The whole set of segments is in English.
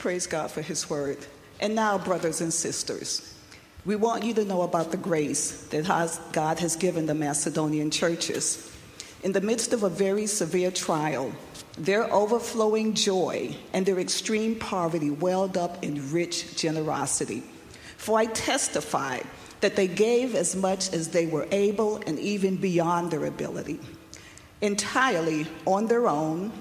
Praise God for His word. And now, brothers and sisters, we want you to know about the grace that has, God has given the Macedonian churches. In the midst of a very severe trial, their overflowing joy and their extreme poverty welled up in rich generosity. For I testify that they gave as much as they were able and even beyond their ability. Entirely on their own,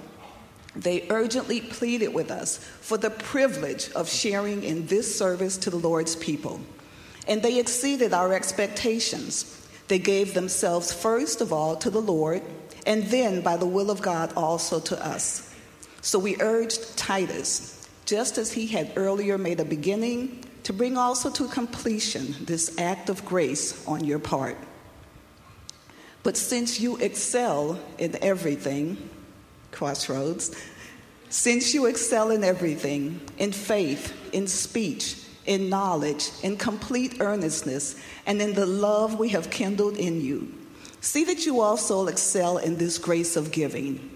they urgently pleaded with us for the privilege of sharing in this service to the Lord's people. And they exceeded our expectations. They gave themselves first of all to the Lord, and then, by the will of God, also to us. So we urged Titus, just as he had earlier made a beginning, to bring also to completion this act of grace on your part. But since you excel in everything, Crossroads, since you excel in everything, in faith, in speech, in knowledge, in complete earnestness, and in the love we have kindled in you, see that you also excel in this grace of giving.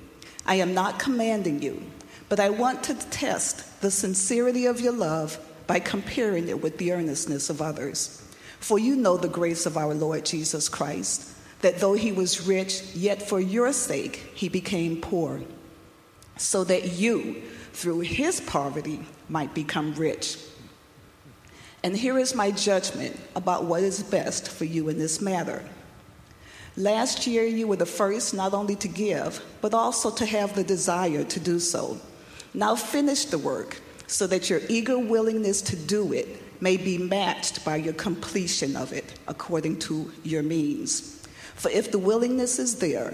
I am not commanding you, but I want to test the sincerity of your love by comparing it with the earnestness of others. For you know the grace of our Lord Jesus Christ, that though he was rich, yet for your sake he became poor, so that you, through his poverty, might become rich. And here is my judgment about what is best for you in this matter. Last year, you were the first not only to give, but also to have the desire to do so. Now finish the work so that your eager willingness to do it may be matched by your completion of it according to your means. For if the willingness is there,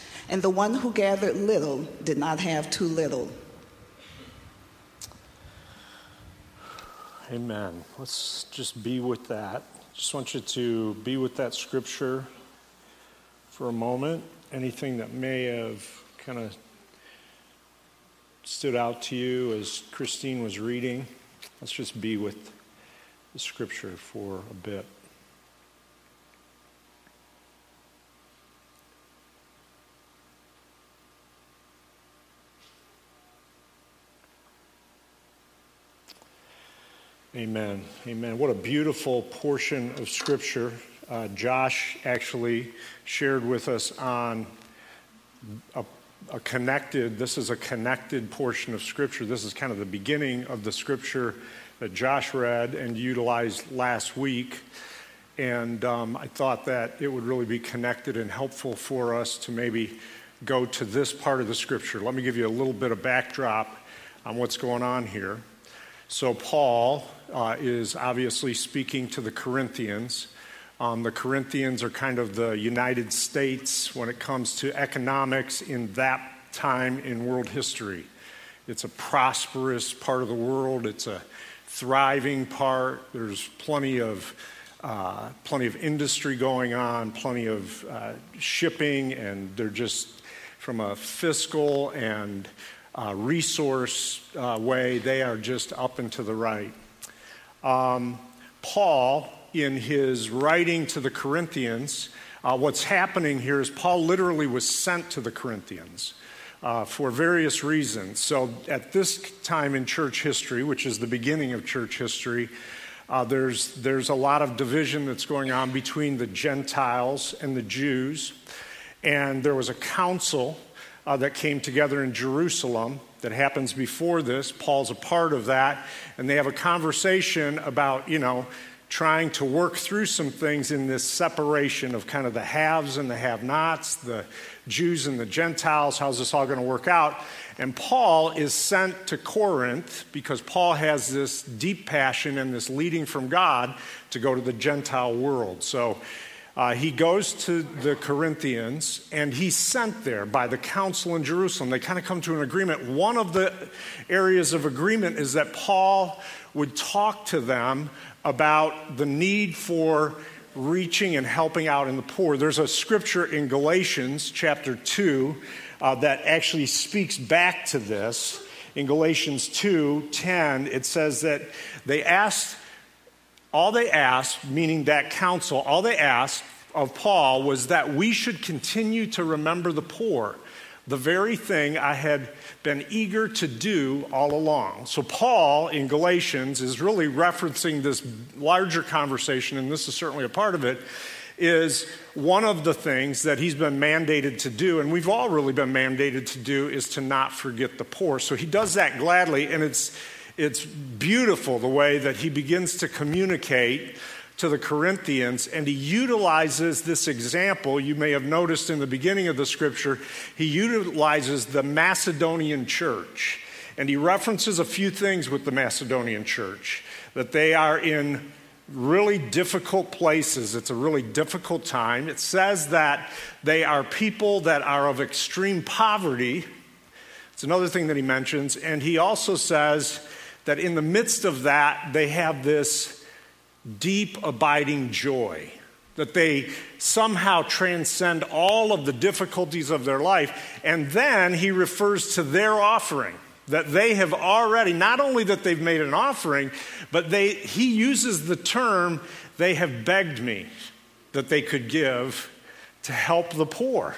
and the one who gathered little did not have too little. Amen. Let's just be with that. Just want you to be with that scripture for a moment. Anything that may have kind of stood out to you as Christine was reading? Let's just be with the scripture for a bit. Amen. Amen. What a beautiful portion of Scripture. Uh, Josh actually shared with us on a a connected, this is a connected portion of Scripture. This is kind of the beginning of the Scripture that Josh read and utilized last week. And um, I thought that it would really be connected and helpful for us to maybe go to this part of the Scripture. Let me give you a little bit of backdrop on what's going on here. So, Paul uh, is obviously speaking to the Corinthians. Um, the Corinthians are kind of the United States when it comes to economics in that time in world history. It's a prosperous part of the world, it's a thriving part. There's plenty of uh, plenty of industry going on, plenty of uh, shipping, and they're just from a fiscal and uh, resource uh, way, they are just up and to the right. Um, Paul in his writing to the Corinthians, uh, what's happening here is Paul literally was sent to the Corinthians. Uh, for various reasons. So, at this time in church history, which is the beginning of church history, uh, there's, there's a lot of division that's going on between the Gentiles and the Jews. And there was a council uh, that came together in Jerusalem that happens before this. Paul's a part of that. And they have a conversation about, you know, trying to work through some things in this separation of kind of the haves and the have nots, the Jews and the Gentiles. How's this all going to work out? And Paul is sent to Corinth because Paul has this deep passion and this leading from God to go to the Gentile world. So uh, he goes to the Corinthians and he's sent there by the council in Jerusalem. They kind of come to an agreement. One of the areas of agreement is that Paul would talk to them about the need for reaching and helping out in the poor. There's a scripture in Galatians chapter 2 uh, that actually speaks back to this. In Galatians 2 10, it says that they asked all they asked, meaning that council, all they asked of Paul was that we should continue to remember the poor, the very thing I had been eager to do all along. So, Paul in Galatians is really referencing this larger conversation, and this is certainly a part of it. Is one of the things that he's been mandated to do, and we've all really been mandated to do, is to not forget the poor. So he does that gladly, and it's it's beautiful the way that he begins to communicate to the Corinthians, and he utilizes this example. You may have noticed in the beginning of the scripture, he utilizes the Macedonian church. And he references a few things with the Macedonian church that they are in really difficult places. It's a really difficult time. It says that they are people that are of extreme poverty. It's another thing that he mentions. And he also says that in the midst of that, they have this deep, abiding joy. That they somehow transcend all of the difficulties of their life. And then he refers to their offering that they have already, not only that they've made an offering, but they, he uses the term, they have begged me that they could give to help the poor.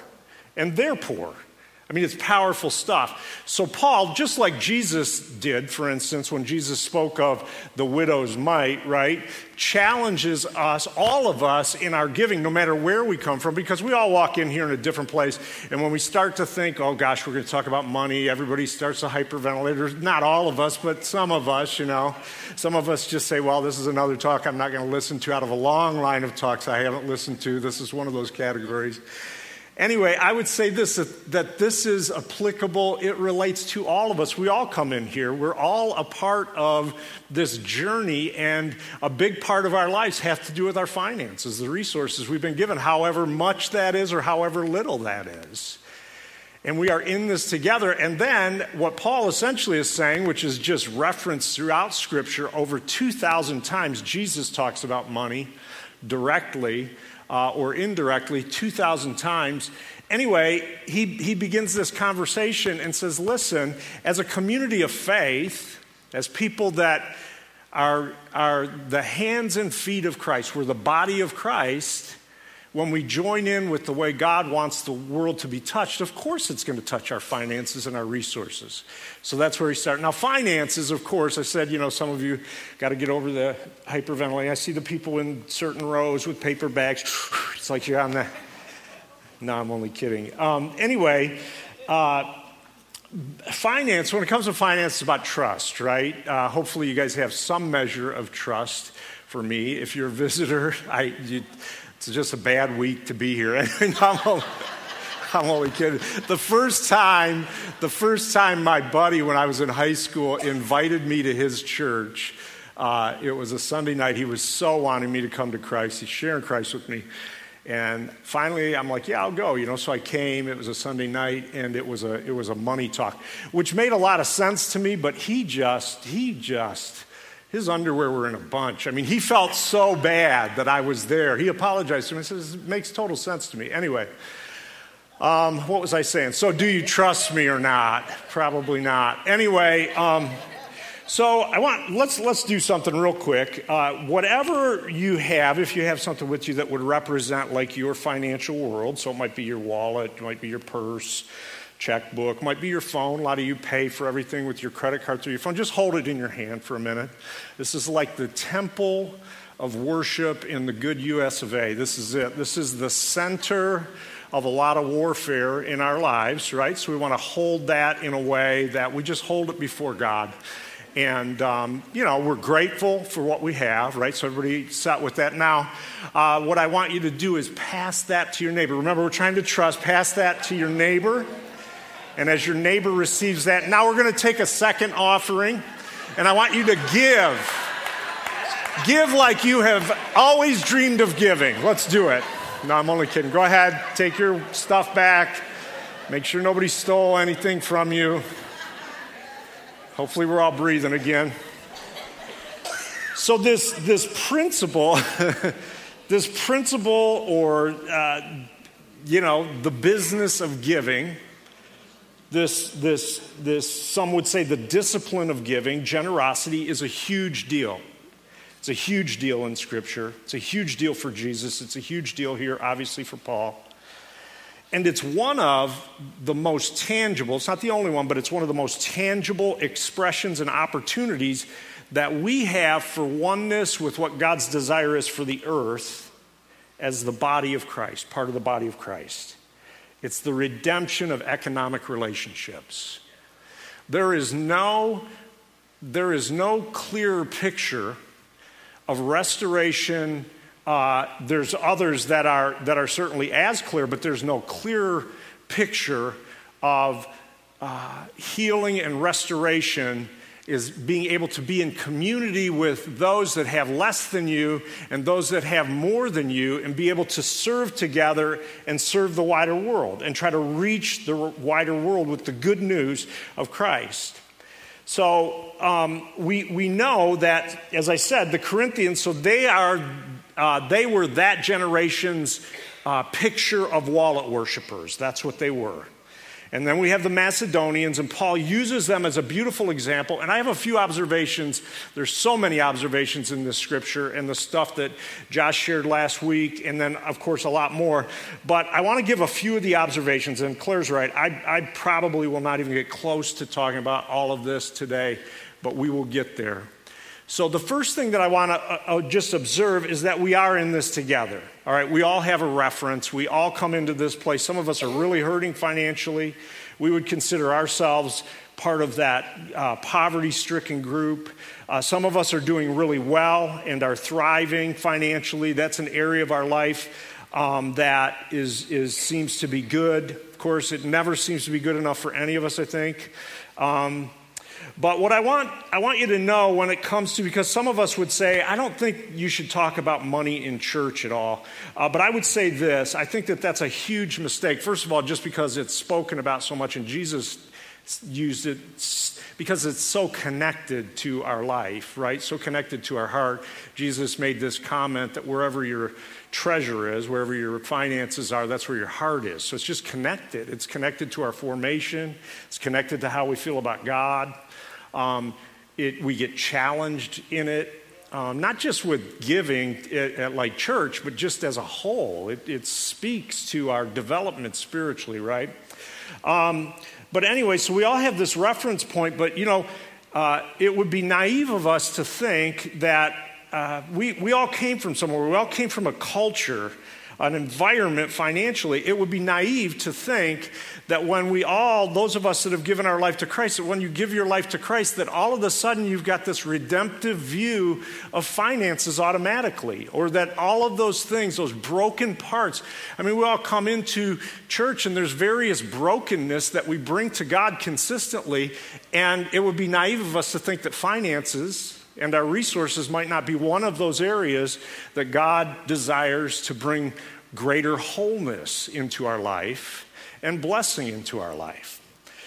And they're poor. I mean, it's powerful stuff. So, Paul, just like Jesus did, for instance, when Jesus spoke of the widow's mite, right, challenges us, all of us, in our giving, no matter where we come from, because we all walk in here in a different place. And when we start to think, oh gosh, we're going to talk about money, everybody starts to hyperventilate. Not all of us, but some of us, you know. Some of us just say, well, this is another talk I'm not going to listen to out of a long line of talks I haven't listened to. This is one of those categories. Anyway, I would say this that this is applicable. It relates to all of us. We all come in here. We're all a part of this journey, and a big part of our lives have to do with our finances, the resources we've been given, however much that is or however little that is. And we are in this together. And then what Paul essentially is saying, which is just referenced throughout Scripture over 2,000 times, Jesus talks about money directly uh, or indirectly 2,000 times. Anyway, he, he begins this conversation and says, Listen, as a community of faith, as people that are, are the hands and feet of Christ, we're the body of Christ when we join in with the way God wants the world to be touched, of course it's going to touch our finances and our resources. So that's where we start. Now, finances, of course, I said, you know, some of you got to get over the hyperventilating. I see the people in certain rows with paper bags. It's like you're on the. No, I'm only kidding. Um, anyway, uh, finance, when it comes to finance, it's about trust, right? Uh, hopefully, you guys have some measure of trust for me. If you're a visitor, I. You, it's just a bad week to be here. I'm, only, I'm only kidding. The first time, the first time my buddy, when I was in high school, invited me to his church, uh, it was a Sunday night. He was so wanting me to come to Christ. He's sharing Christ with me. And finally, I'm like, yeah, I'll go. You know, so I came. It was a Sunday night, and it was a it was a money talk, which made a lot of sense to me. But he just he just his underwear were in a bunch. I mean, he felt so bad that I was there. He apologized to me. He says, It makes total sense to me. Anyway, um, what was I saying? So, do you trust me or not? Probably not. Anyway, um, so I want let's let's do something real quick. Uh, whatever you have, if you have something with you that would represent like your financial world, so it might be your wallet, it might be your purse, checkbook, might be your phone. A lot of you pay for everything with your credit card through your phone. Just hold it in your hand for a minute. This is like the temple of worship in the good US of A. This is it. This is the center of a lot of warfare in our lives, right? So we want to hold that in a way that we just hold it before God. And, um, you know, we're grateful for what we have, right? So everybody set with that. Now, uh, what I want you to do is pass that to your neighbor. Remember, we're trying to trust. Pass that to your neighbor. And as your neighbor receives that, now we're going to take a second offering. And I want you to give. Give like you have always dreamed of giving. Let's do it. No, I'm only kidding. Go ahead, take your stuff back. Make sure nobody stole anything from you. Hopefully, we're all breathing again. So, this, this principle, this principle, or, uh, you know, the business of giving, this, this, this, some would say the discipline of giving, generosity is a huge deal. It's a huge deal in Scripture. It's a huge deal for Jesus. It's a huge deal here, obviously, for Paul. And it's one of the most tangible, it's not the only one, but it's one of the most tangible expressions and opportunities that we have for oneness with what God's desire is for the earth as the body of Christ, part of the body of Christ. It's the redemption of economic relationships. There is no, there is no clearer picture of restoration. Uh, there's others that are, that are certainly as clear, but there's no clear picture of uh, healing and restoration is being able to be in community with those that have less than you and those that have more than you and be able to serve together and serve the wider world and try to reach the wider world with the good news of Christ. So um, we, we know that, as I said, the Corinthians, so they are, uh, they were that generation's uh, picture of wallet worshipers. That's what they were. And then we have the Macedonians, and Paul uses them as a beautiful example. And I have a few observations. There's so many observations in this scripture and the stuff that Josh shared last week, and then, of course, a lot more. But I want to give a few of the observations, and Claire's right. I, I probably will not even get close to talking about all of this today, but we will get there. So, the first thing that I want to uh, uh, just observe is that we are in this together. All right, we all have a reference. We all come into this place. Some of us are really hurting financially. We would consider ourselves part of that uh, poverty stricken group. Uh, some of us are doing really well and are thriving financially. That's an area of our life um, that is, is, seems to be good. Of course, it never seems to be good enough for any of us, I think. Um, but what I want, I want you to know when it comes to, because some of us would say, I don't think you should talk about money in church at all. Uh, but I would say this I think that that's a huge mistake. First of all, just because it's spoken about so much and Jesus used it because it's so connected to our life, right? So connected to our heart. Jesus made this comment that wherever your treasure is, wherever your finances are, that's where your heart is. So it's just connected. It's connected to our formation, it's connected to how we feel about God. Um, it, we get challenged in it, um, not just with giving at, at, like church, but just as a whole. It, it speaks to our development spiritually, right? Um, but anyway, so we all have this reference point, but you know, uh, it would be naive of us to think that uh, we, we all came from somewhere, we all came from a culture an environment financially, it would be naive to think that when we all, those of us that have given our life to Christ, that when you give your life to Christ, that all of a sudden you've got this redemptive view of finances automatically, or that all of those things, those broken parts, I mean, we all come into church and there's various brokenness that we bring to God consistently, and it would be naive of us to think that finances, and our resources might not be one of those areas that God desires to bring greater wholeness into our life and blessing into our life.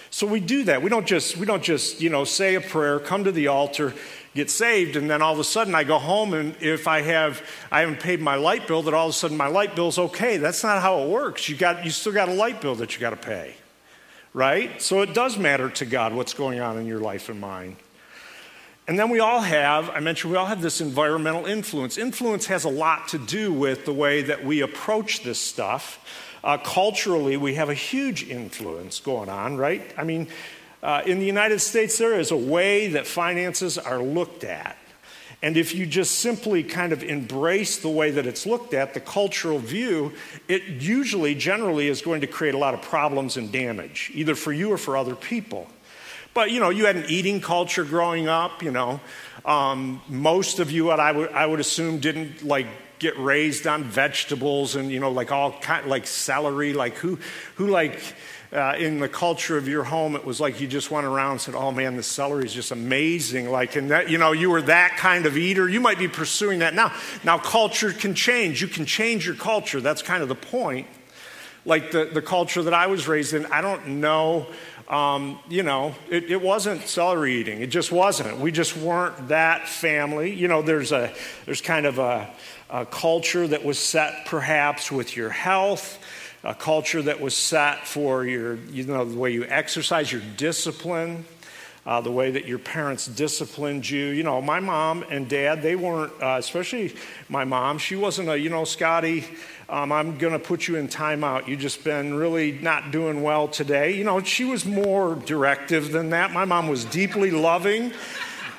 So we do that. We don't just we don't just, you know, say a prayer, come to the altar, get saved and then all of a sudden I go home and if I have I haven't paid my light bill that all of a sudden my light bill's okay. That's not how it works. You got you still got a light bill that you got to pay. Right? So it does matter to God what's going on in your life and mine. And then we all have, I mentioned, we all have this environmental influence. Influence has a lot to do with the way that we approach this stuff. Uh, culturally, we have a huge influence going on, right? I mean, uh, in the United States, there is a way that finances are looked at. And if you just simply kind of embrace the way that it's looked at, the cultural view, it usually, generally, is going to create a lot of problems and damage, either for you or for other people. But, you know, you had an eating culture growing up, you know. Um, most of you, I would, I would assume, didn't like get raised on vegetables and, you know, like all kind, like celery, like who, who like, uh, in the culture of your home, it was like you just went around and said, Oh man, the celery is just amazing. Like, and that, you know, you were that kind of eater. You might be pursuing that now. Now, culture can change. You can change your culture. That's kind of the point. Like the, the culture that I was raised in, I don't know. Um, you know, it, it, wasn't celery eating. It just wasn't. We just weren't that family. You know, there's a there's kind of a, a culture that was set perhaps with your health a culture that was set for your, you know, the way you exercise, your discipline, uh, the way that your parents disciplined you. You know, my mom and dad, they weren't, uh, especially my mom, she wasn't a, you know, Scotty, um, I'm going to put you in timeout. You've just been really not doing well today. You know, she was more directive than that. My mom was deeply loving,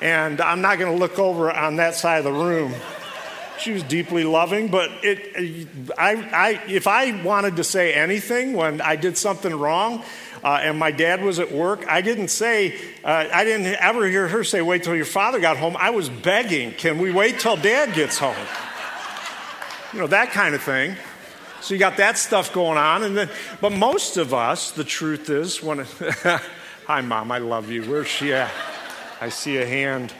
and I'm not going to look over on that side of the room she was deeply loving, but it, I, I, if I wanted to say anything when I did something wrong uh, and my dad was at work, I didn't say, uh, I didn't ever hear her say, wait till your father got home. I was begging, can we wait till dad gets home? You know, that kind of thing. So you got that stuff going on. And then, but most of us, the truth is, when, hi, mom, I love you. Where's she at? I see a hand.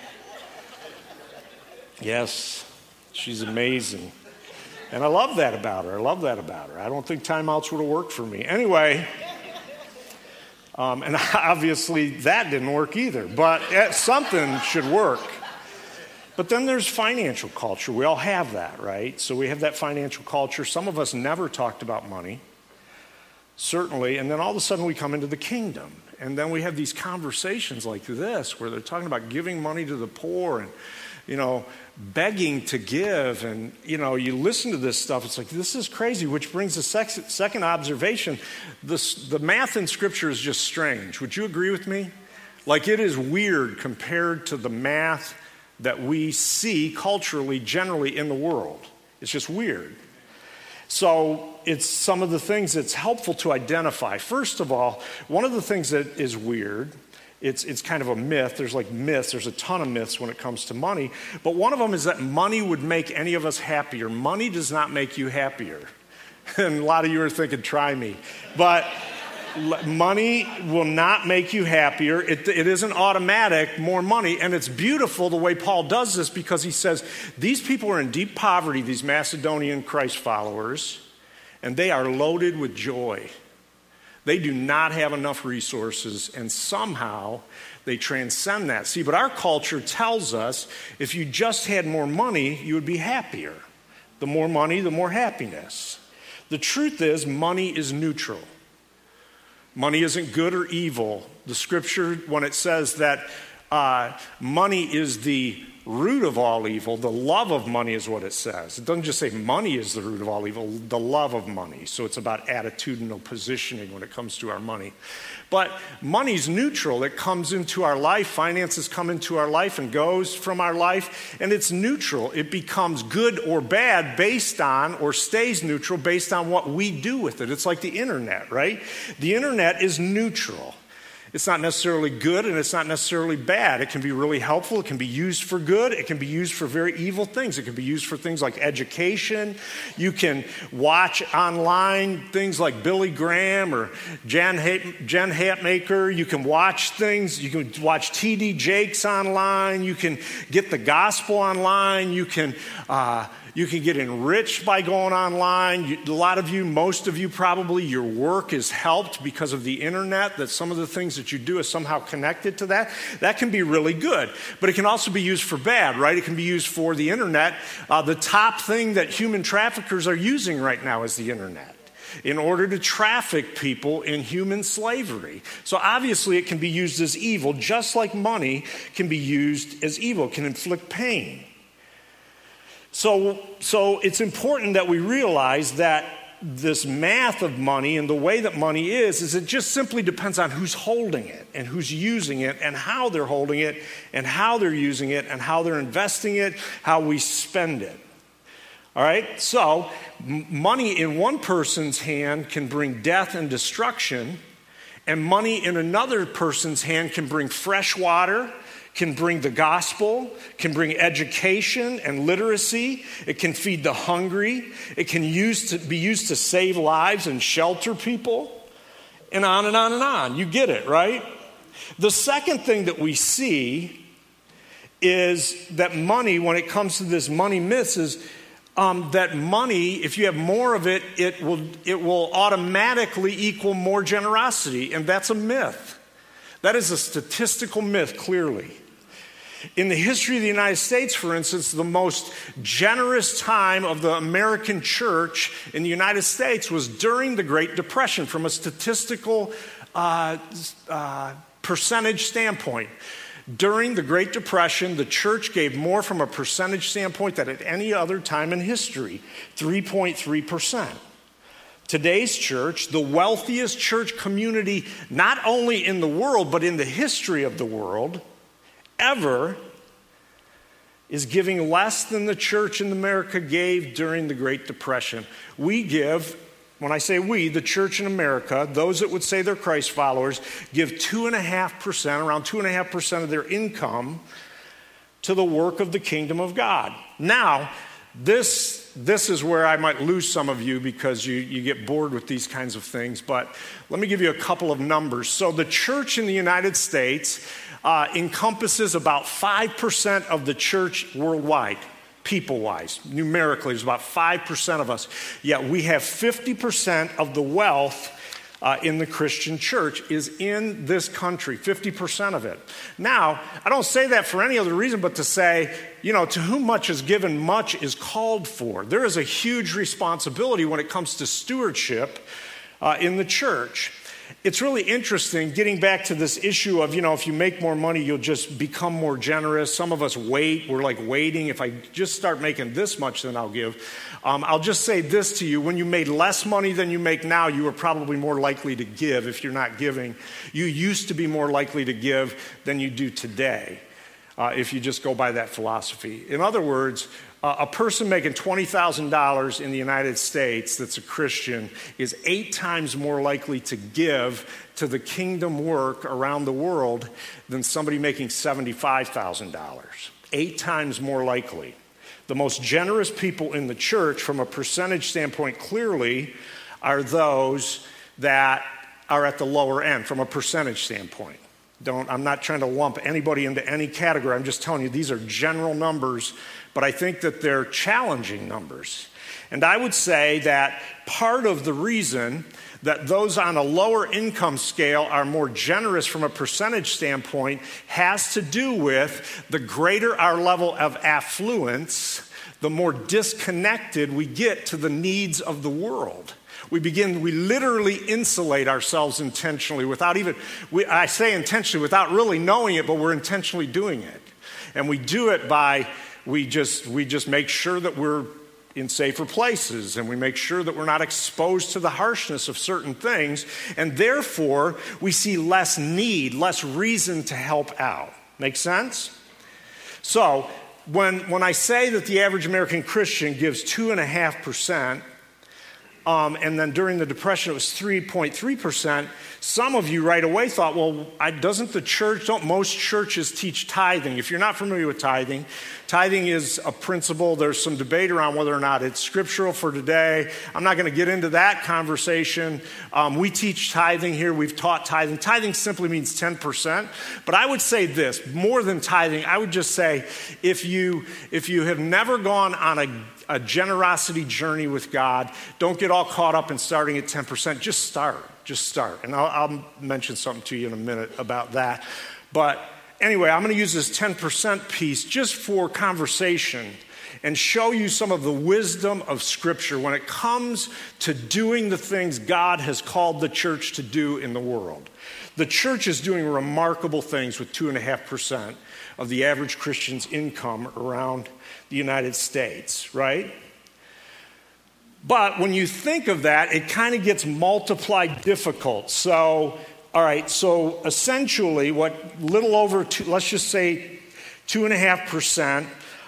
Yes. She's amazing. And I love that about her. I love that about her. I don't think timeouts would have worked for me. Anyway, um, and obviously that didn't work either, but something should work. But then there's financial culture. We all have that, right? So we have that financial culture. Some of us never talked about money, certainly. And then all of a sudden we come into the kingdom. And then we have these conversations like this where they're talking about giving money to the poor and you know, begging to give. And, you know, you listen to this stuff, it's like, this is crazy, which brings the second observation. This, the math in Scripture is just strange. Would you agree with me? Like, it is weird compared to the math that we see culturally, generally in the world. It's just weird. So, it's some of the things that's helpful to identify. First of all, one of the things that is weird it's, it's kind of a myth. There's like myths, there's a ton of myths when it comes to money. But one of them is that money would make any of us happier. Money does not make you happier. And a lot of you are thinking, try me. But money will not make you happier. It, it isn't automatic, more money. And it's beautiful the way Paul does this because he says these people are in deep poverty, these Macedonian Christ followers, and they are loaded with joy. They do not have enough resources, and somehow they transcend that. See, but our culture tells us if you just had more money, you would be happier. The more money, the more happiness. The truth is, money is neutral. Money isn't good or evil. The scripture, when it says that uh, money is the root of all evil. The love of money is what it says. It doesn't just say money is the root of all evil, the love of money. So it's about attitudinal positioning when it comes to our money. But money's neutral. It comes into our life. Finances come into our life and goes from our life. And it's neutral. It becomes good or bad based on, or stays neutral based on what we do with it. It's like the internet, right? The internet is neutral. It's not necessarily good and it's not necessarily bad. It can be really helpful. It can be used for good. It can be used for very evil things. It can be used for things like education. You can watch online things like Billy Graham or Jen, Jen Hatmaker. You can watch things. You can watch TD Jakes online. You can get the gospel online. You can. Uh, you can get enriched by going online. You, a lot of you, most of you probably, your work is helped because of the internet, that some of the things that you do is somehow connected to that. That can be really good. But it can also be used for bad, right? It can be used for the internet. Uh, the top thing that human traffickers are using right now is the internet in order to traffic people in human slavery. So obviously, it can be used as evil, just like money can be used as evil, can inflict pain. So, so it's important that we realize that this math of money and the way that money is is it just simply depends on who's holding it and who's using it and how they're holding it and how they're using it and how they're investing it how we spend it. All right? So money in one person's hand can bring death and destruction and money in another person's hand can bring fresh water can bring the gospel, can bring education and literacy. It can feed the hungry. It can use to, be used to save lives and shelter people. and on and on and on. You get it, right? The second thing that we see is that money, when it comes to this money myth, is um, that money, if you have more of it, it will, it will automatically equal more generosity. And that's a myth. That is a statistical myth, clearly. In the history of the United States, for instance, the most generous time of the American church in the United States was during the Great Depression from a statistical uh, uh, percentage standpoint. During the Great Depression, the church gave more from a percentage standpoint than at any other time in history 3.3%. Today's church, the wealthiest church community, not only in the world, but in the history of the world, ever, is giving less than the church in America gave during the Great Depression. We give when I say we, the church in America, those that would say they're Christ followers, give 2.5%, around 2.5% of their income to the work of the kingdom of God. Now, this, this is where I might lose some of you because you, you get bored with these kinds of things, but let me give you a couple of numbers. So, the church in the United States uh, encompasses about 5% of the church worldwide people wise. Numerically, there's about 5% of us. Yet we have 50% of the wealth uh, in the Christian church is in this country, 50% of it. Now, I don't say that for any other reason but to say, you know, to whom much is given, much is called for. There is a huge responsibility when it comes to stewardship uh, in the church it's really interesting getting back to this issue of, you know, if you make more money, you'll just become more generous. Some of us wait. We're like waiting. If I just start making this much, then I'll give. Um, I'll just say this to you when you made less money than you make now, you were probably more likely to give if you're not giving. You used to be more likely to give than you do today. Uh, if you just go by that philosophy. In other words, uh, a person making $20,000 in the United States that's a Christian is eight times more likely to give to the kingdom work around the world than somebody making $75,000. Eight times more likely. The most generous people in the church, from a percentage standpoint, clearly are those that are at the lower end from a percentage standpoint. Don't, I'm not trying to lump anybody into any category. I'm just telling you these are general numbers but I think that they're challenging numbers. And I would say that part of the reason that those on a lower income scale are more generous from a percentage standpoint has to do with the greater our level of affluence, the more disconnected we get to the needs of the world. We begin, we literally insulate ourselves intentionally without even, we, I say intentionally without really knowing it, but we're intentionally doing it. And we do it by we just, we just make sure that we're in safer places and we make sure that we're not exposed to the harshness of certain things. And therefore, we see less need, less reason to help out. Make sense? So, when, when I say that the average American Christian gives 2.5%, um, and then during the Depression it was 3.3%, some of you right away thought, well, I, doesn't the church, don't most churches teach tithing? If you're not familiar with tithing, tithing is a principle. There's some debate around whether or not it's scriptural for today. I'm not going to get into that conversation. Um, we teach tithing here, we've taught tithing. Tithing simply means 10%. But I would say this more than tithing, I would just say if you, if you have never gone on a a generosity journey with God. Don't get all caught up in starting at 10%. Just start. Just start. And I'll, I'll mention something to you in a minute about that. But anyway, I'm going to use this 10% piece just for conversation and show you some of the wisdom of Scripture when it comes to doing the things God has called the church to do in the world. The church is doing remarkable things with 2.5% of the average Christian's income around the United States, right? But when you think of that, it kind of gets multiplied difficult. So, all right, so essentially, what little over two, let's just say two and a half percent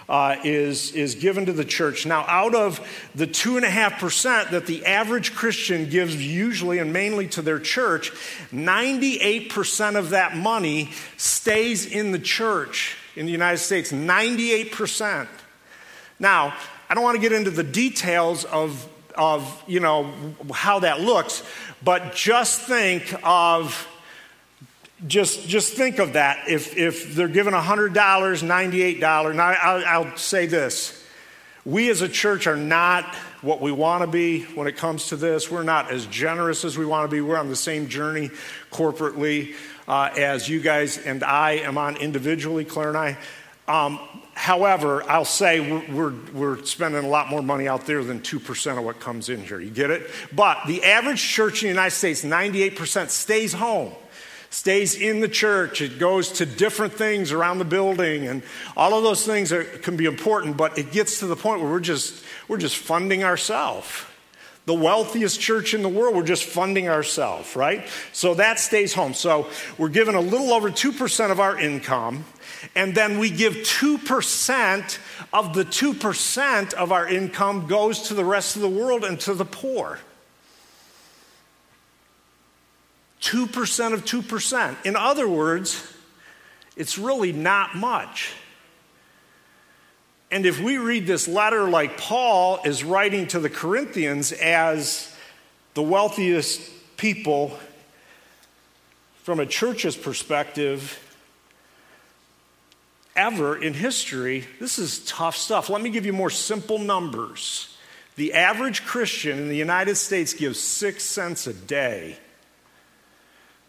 uh, is, is given to the church. Now, out of the two and a half percent that the average Christian gives usually and mainly to their church, 98% of that money stays in the church in the United States. 98%. Now, I don't want to get into the details of of you know how that looks, but just think of just just think of that. If if they're given hundred dollars, ninety eight dollars. Now I'll, I'll say this: we as a church are not what we want to be when it comes to this. We're not as generous as we want to be. We're on the same journey corporately uh, as you guys and I am on individually, Claire and I. Um, however, I'll say we're, we're, spending a lot more money out there than 2% of what comes in here. You get it? But the average church in the United States, 98% stays home, stays in the church. It goes to different things around the building, and all of those things are, can be important, but it gets to the point where we're just, we're just funding ourselves the wealthiest church in the world. We're just funding ourselves, right? So that stays home. So we're given a little over 2% of our income, and then we give 2% of the 2% of our income goes to the rest of the world and to the poor. 2% of 2%. In other words, it's really not much. And if we read this letter like Paul is writing to the Corinthians as the wealthiest people from a church's perspective ever in history, this is tough stuff. Let me give you more simple numbers. The average Christian in the United States gives six cents a day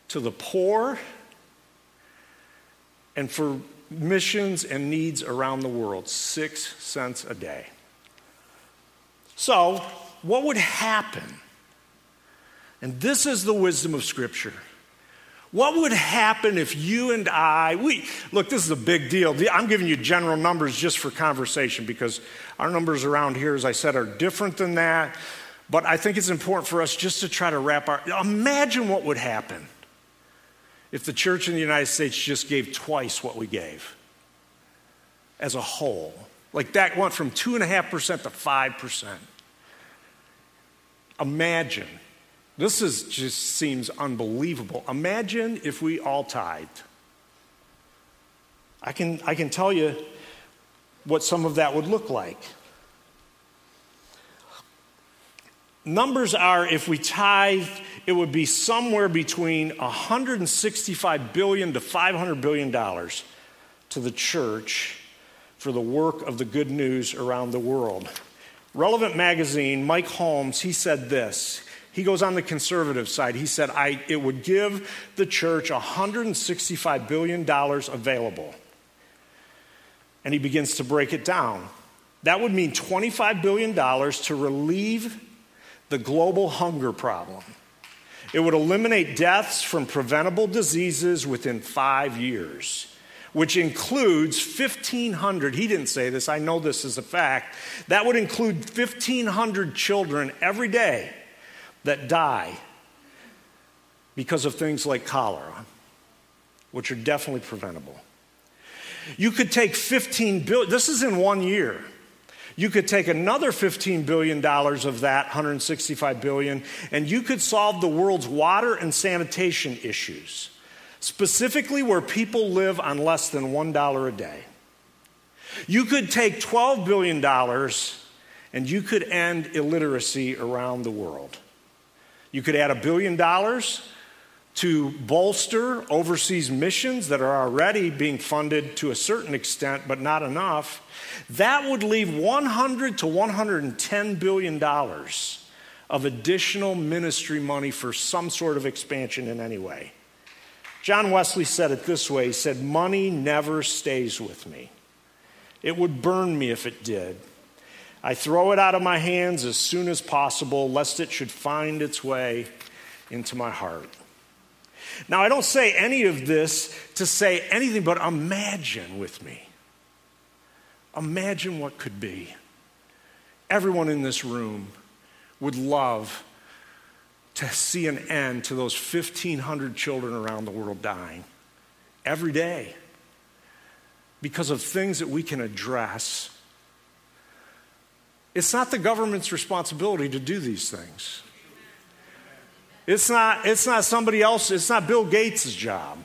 to the poor and for missions and needs around the world, six cents a day. So, what would happen? And this is the wisdom of Scripture. What would happen if you and I, we, look, this is a big deal. I'm giving you general numbers just for conversation because our numbers around here, as I said, are different than that. But I think it's important for us just to try to wrap our, imagine what would happen if the church in the United States just gave twice what we gave as a whole. Like that went from 2.5% to 5%. Imagine. This is just seems unbelievable. Imagine if we all tithed. I can, I can tell you what some of that would look like. Numbers are if we tithe, it would be somewhere between 165 billion to 500 billion dollars to the church for the work of the good news around the world. Relevant magazine, Mike Holmes, he said this. He goes on the conservative side. He said, it would give the church $165 billion available. And he begins to break it down. That would mean $25 billion to relieve the global hunger problem. It would eliminate deaths from preventable diseases within five years, which includes 1,500. He didn't say this, I know this is a fact. That would include 1,500 children every day that die because of things like cholera, which are definitely preventable. You could take 15 billion, this is in one year. You could take another $15 billion of that, 165 billion, and you could solve the world's water and sanitation issues, specifically where people live on less than $1 a day. You could take $12 billion and you could end illiteracy around the world. You could add a billion dollars to bolster overseas missions that are already being funded to a certain extent, but not enough. That would leave 100 to 110 billion dollars of additional ministry money for some sort of expansion in any way. John Wesley said it this way He said, Money never stays with me. It would burn me if it did. I throw it out of my hands as soon as possible, lest it should find its way into my heart. Now, I don't say any of this to say anything but imagine with me. Imagine what could be. Everyone in this room would love to see an end to those 1,500 children around the world dying every day because of things that we can address. It's not the government's responsibility to do these things. It's not, it's not somebody else, it's not Bill Gates' job.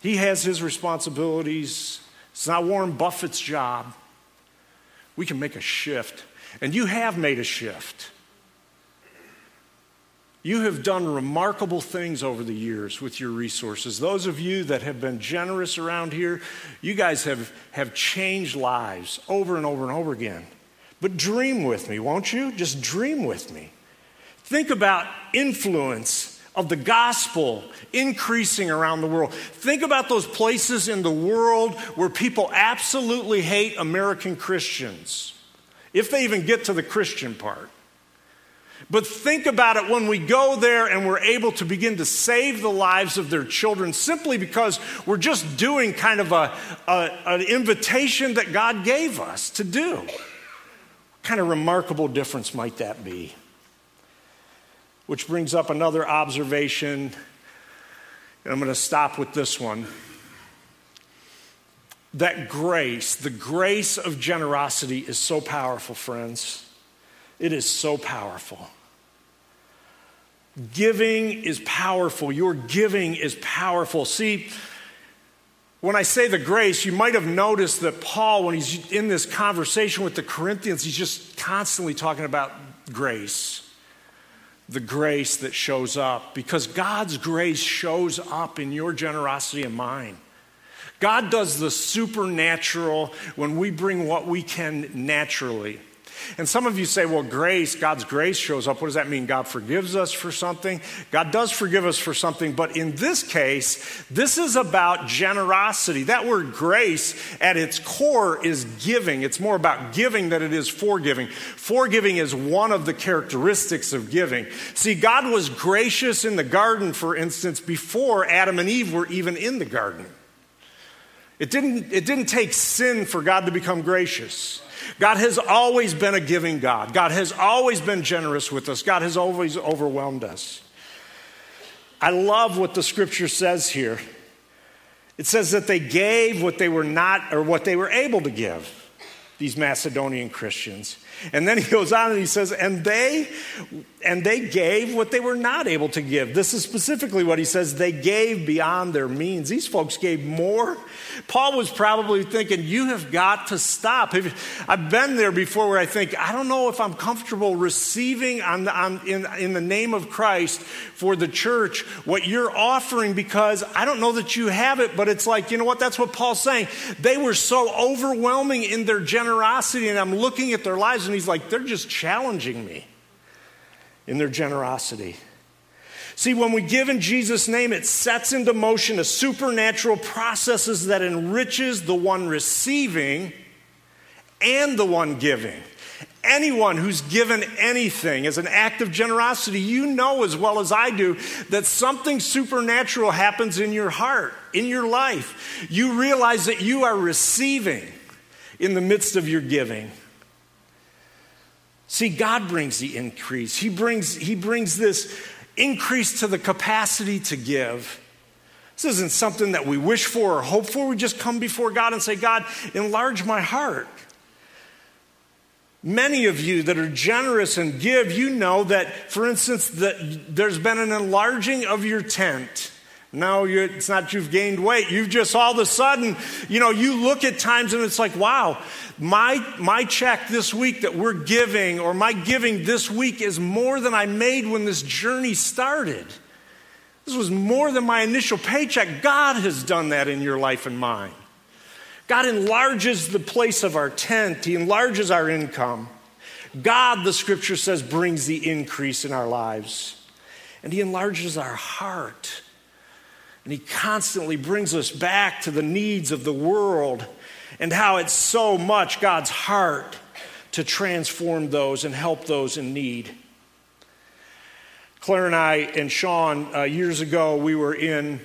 He has his responsibilities. It's not Warren Buffett's job. We can make a shift. And you have made a shift. You have done remarkable things over the years with your resources. Those of you that have been generous around here, you guys have, have changed lives over and over and over again. But dream with me, won't you? Just dream with me. Think about influence of the gospel increasing around the world. Think about those places in the world where people absolutely hate American Christians, if they even get to the Christian part. But think about it when we go there and we're able to begin to save the lives of their children simply because we're just doing kind of a, a an invitation that God gave us to do. Kind of remarkable difference might that be? Which brings up another observation. And I'm going to stop with this one. That grace, the grace of generosity, is so powerful, friends. It is so powerful. Giving is powerful. Your giving is powerful. See, when I say the grace, you might have noticed that Paul, when he's in this conversation with the Corinthians, he's just constantly talking about grace. The grace that shows up, because God's grace shows up in your generosity and mine. God does the supernatural when we bring what we can naturally. And some of you say, well, grace, God's grace shows up. What does that mean? God forgives us for something? God does forgive us for something, but in this case, this is about generosity. That word grace at its core is giving. It's more about giving than it is forgiving. Forgiving is one of the characteristics of giving. See, God was gracious in the garden, for instance, before Adam and Eve were even in the garden. It didn't, it didn't take sin for God to become gracious. God has always been a giving God. God has always been generous with us. God has always overwhelmed us. I love what the scripture says here. It says that they gave what they were not or what they were able to give, these Macedonian Christians. And then he goes on and he says, and they and they gave what they were not able to give. This is specifically what he says. They gave beyond their means. These folks gave more. Paul was probably thinking, You have got to stop. I've been there before where I think, I don't know if I'm comfortable receiving on on, in, in the name of Christ for the church what you're offering because I don't know that you have it, but it's like, you know what? That's what Paul's saying. They were so overwhelming in their generosity, and I'm looking at their lives, and he's like, They're just challenging me in their generosity. See, when we give in Jesus' name, it sets into motion a supernatural processes that enriches the one receiving and the one giving. Anyone who's given anything as an act of generosity, you know as well as I do that something supernatural happens in your heart, in your life. You realize that you are receiving in the midst of your giving. See, God brings the increase. He brings, he brings this increase to the capacity to give. This isn't something that we wish for or hope for. We just come before God and say, God, enlarge my heart. Many of you that are generous and give, you know that, for instance, that there's been an enlarging of your tent. No, it's not you've gained weight. You've just all of a sudden, you know, you look at times and it's like, wow, my, my check this week that we're giving or my giving this week is more than I made when this journey started. This was more than my initial paycheck. God has done that in your life and mine. God enlarges the place of our tent, He enlarges our income. God, the scripture says, brings the increase in our lives. And He enlarges our heart. And he constantly brings us back to the needs of the world and how it's so much God's heart to transform those and help those in need. Claire and I and Sean, uh, years ago, we were in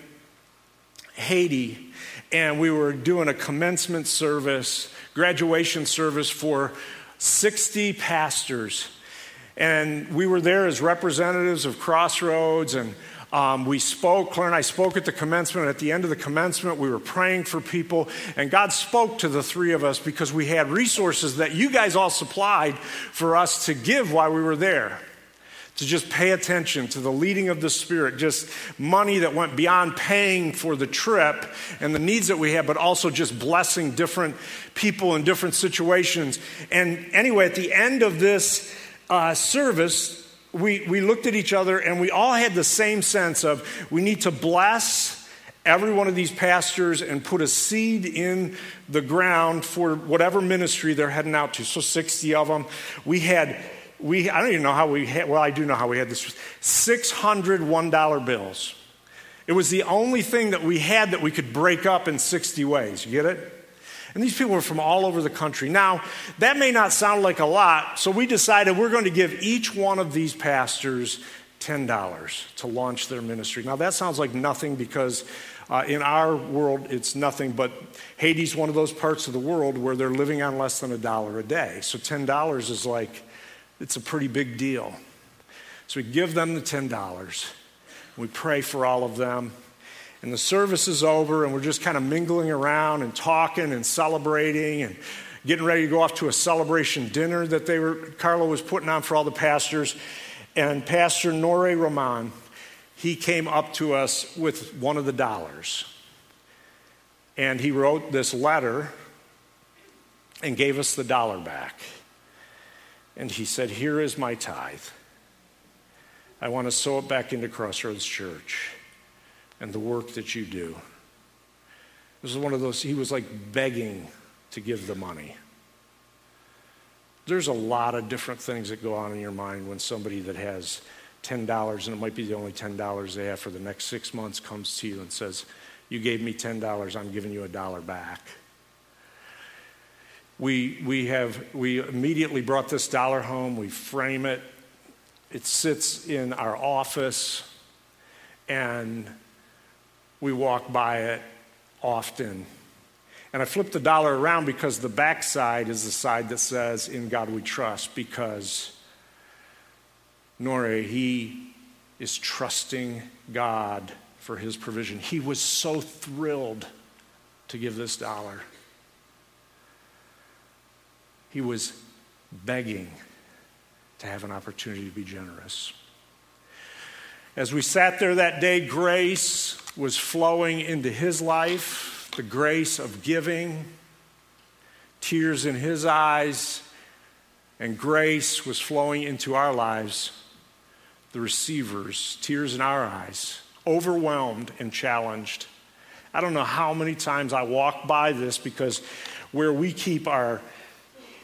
Haiti and we were doing a commencement service, graduation service for 60 pastors. And we were there as representatives of Crossroads and um, we spoke, Claire and I spoke at the commencement. At the end of the commencement, we were praying for people, and God spoke to the three of us because we had resources that you guys all supplied for us to give while we were there to just pay attention to the leading of the Spirit, just money that went beyond paying for the trip and the needs that we had, but also just blessing different people in different situations. And anyway, at the end of this uh, service, we, we looked at each other and we all had the same sense of we need to bless every one of these pastors and put a seed in the ground for whatever ministry they're heading out to. So 60 of them. We had we, I don't even know how we had, well, I do know how we had this, 600 $1 bills. It was the only thing that we had that we could break up in 60 ways. You get it? And these people were from all over the country. Now, that may not sound like a lot, so we decided we're going to give each one of these pastors $10 to launch their ministry. Now, that sounds like nothing because uh, in our world, it's nothing, but Haiti's one of those parts of the world where they're living on less than a dollar a day. So $10 is like it's a pretty big deal. So we give them the $10. We pray for all of them. And the service is over, and we're just kind of mingling around and talking and celebrating and getting ready to go off to a celebration dinner that they were, Carla was putting on for all the pastors. And Pastor Nore Roman, he came up to us with one of the dollars. And he wrote this letter and gave us the dollar back. And he said, Here is my tithe. I want to sow it back into Crossroads Church and the work that you do. This is one of those, he was like begging to give the money. There's a lot of different things that go on in your mind when somebody that has $10 and it might be the only $10 they have for the next six months comes to you and says, You gave me $10, I'm giving you a dollar back we, we have we immediately brought this dollar home we frame it it sits in our office and we walk by it often. And i flipped the dollar around because the back side is the side that says in god we trust because nore he is trusting god for his provision. He was so thrilled to give this dollar. He was begging to have an opportunity to be generous. As we sat there that day, grace was flowing into his life, the grace of giving, tears in his eyes, and grace was flowing into our lives, the receivers, tears in our eyes, overwhelmed and challenged. I don't know how many times I walk by this because where we keep our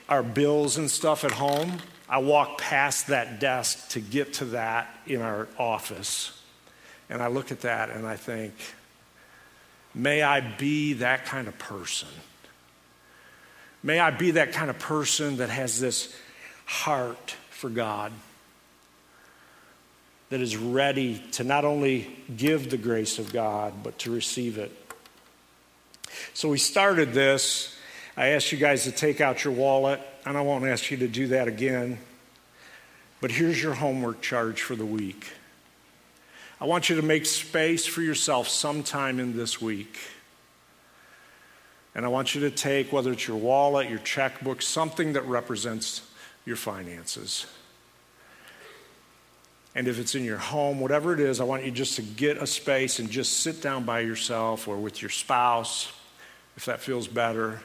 our bills and stuff at home, I walk past that desk to get to that in our office. And I look at that and I think, may I be that kind of person. May I be that kind of person that has this heart for God, that is ready to not only give the grace of God, but to receive it. So we started this I asked you guys to take out your wallet, and I won't ask you to do that again. But here's your homework charge for the week. I want you to make space for yourself sometime in this week. And I want you to take, whether it's your wallet, your checkbook, something that represents your finances. And if it's in your home, whatever it is, I want you just to get a space and just sit down by yourself or with your spouse, if that feels better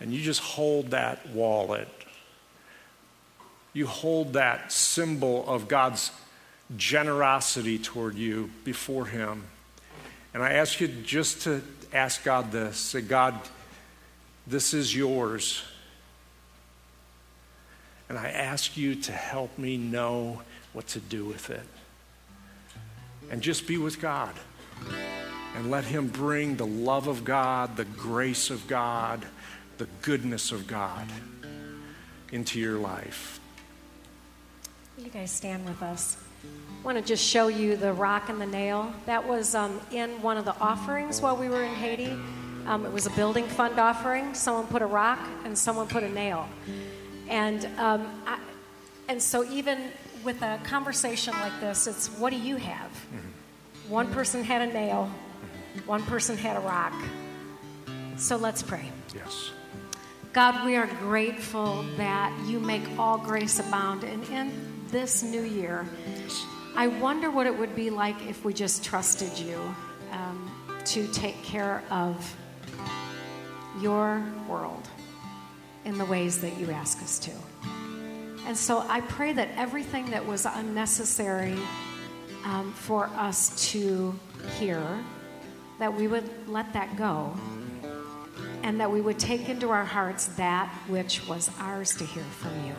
and you just hold that wallet. You hold that symbol of God's generosity toward you before Him. And I ask you just to ask God this say, God, this is yours. And I ask you to help me know what to do with it. And just be with God. And let Him bring the love of God, the grace of God the goodness of God into your life. You guys stand with us. I want to just show you the rock and the nail. That was um, in one of the offerings while we were in Haiti. Um, it was a building fund offering. Someone put a rock and someone put a nail. And, um, I, and so, even with a conversation like this, it's what do you have? Mm-hmm. One person had a nail, one person had a rock. So, let's pray. Yes. God, we are grateful that you make all grace abound. And in this new year, I wonder what it would be like if we just trusted you um, to take care of your world in the ways that you ask us to. And so I pray that everything that was unnecessary um, for us to hear, that we would let that go. And that we would take into our hearts that which was ours to hear from you.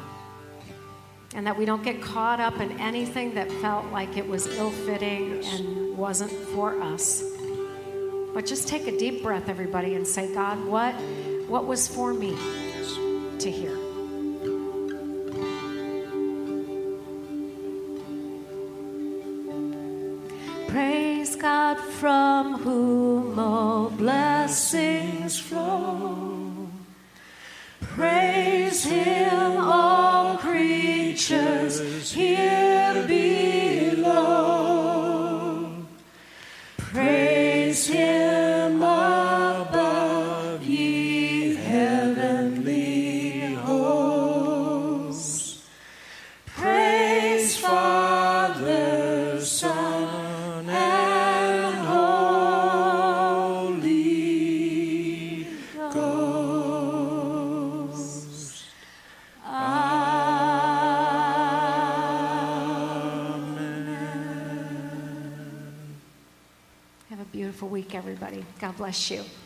And that we don't get caught up in anything that felt like it was ill fitting and wasn't for us. But just take a deep breath, everybody, and say, God, what, what was for me to hear? Praise God from whom all blessings flow. Praise Him, all creatures here bless you.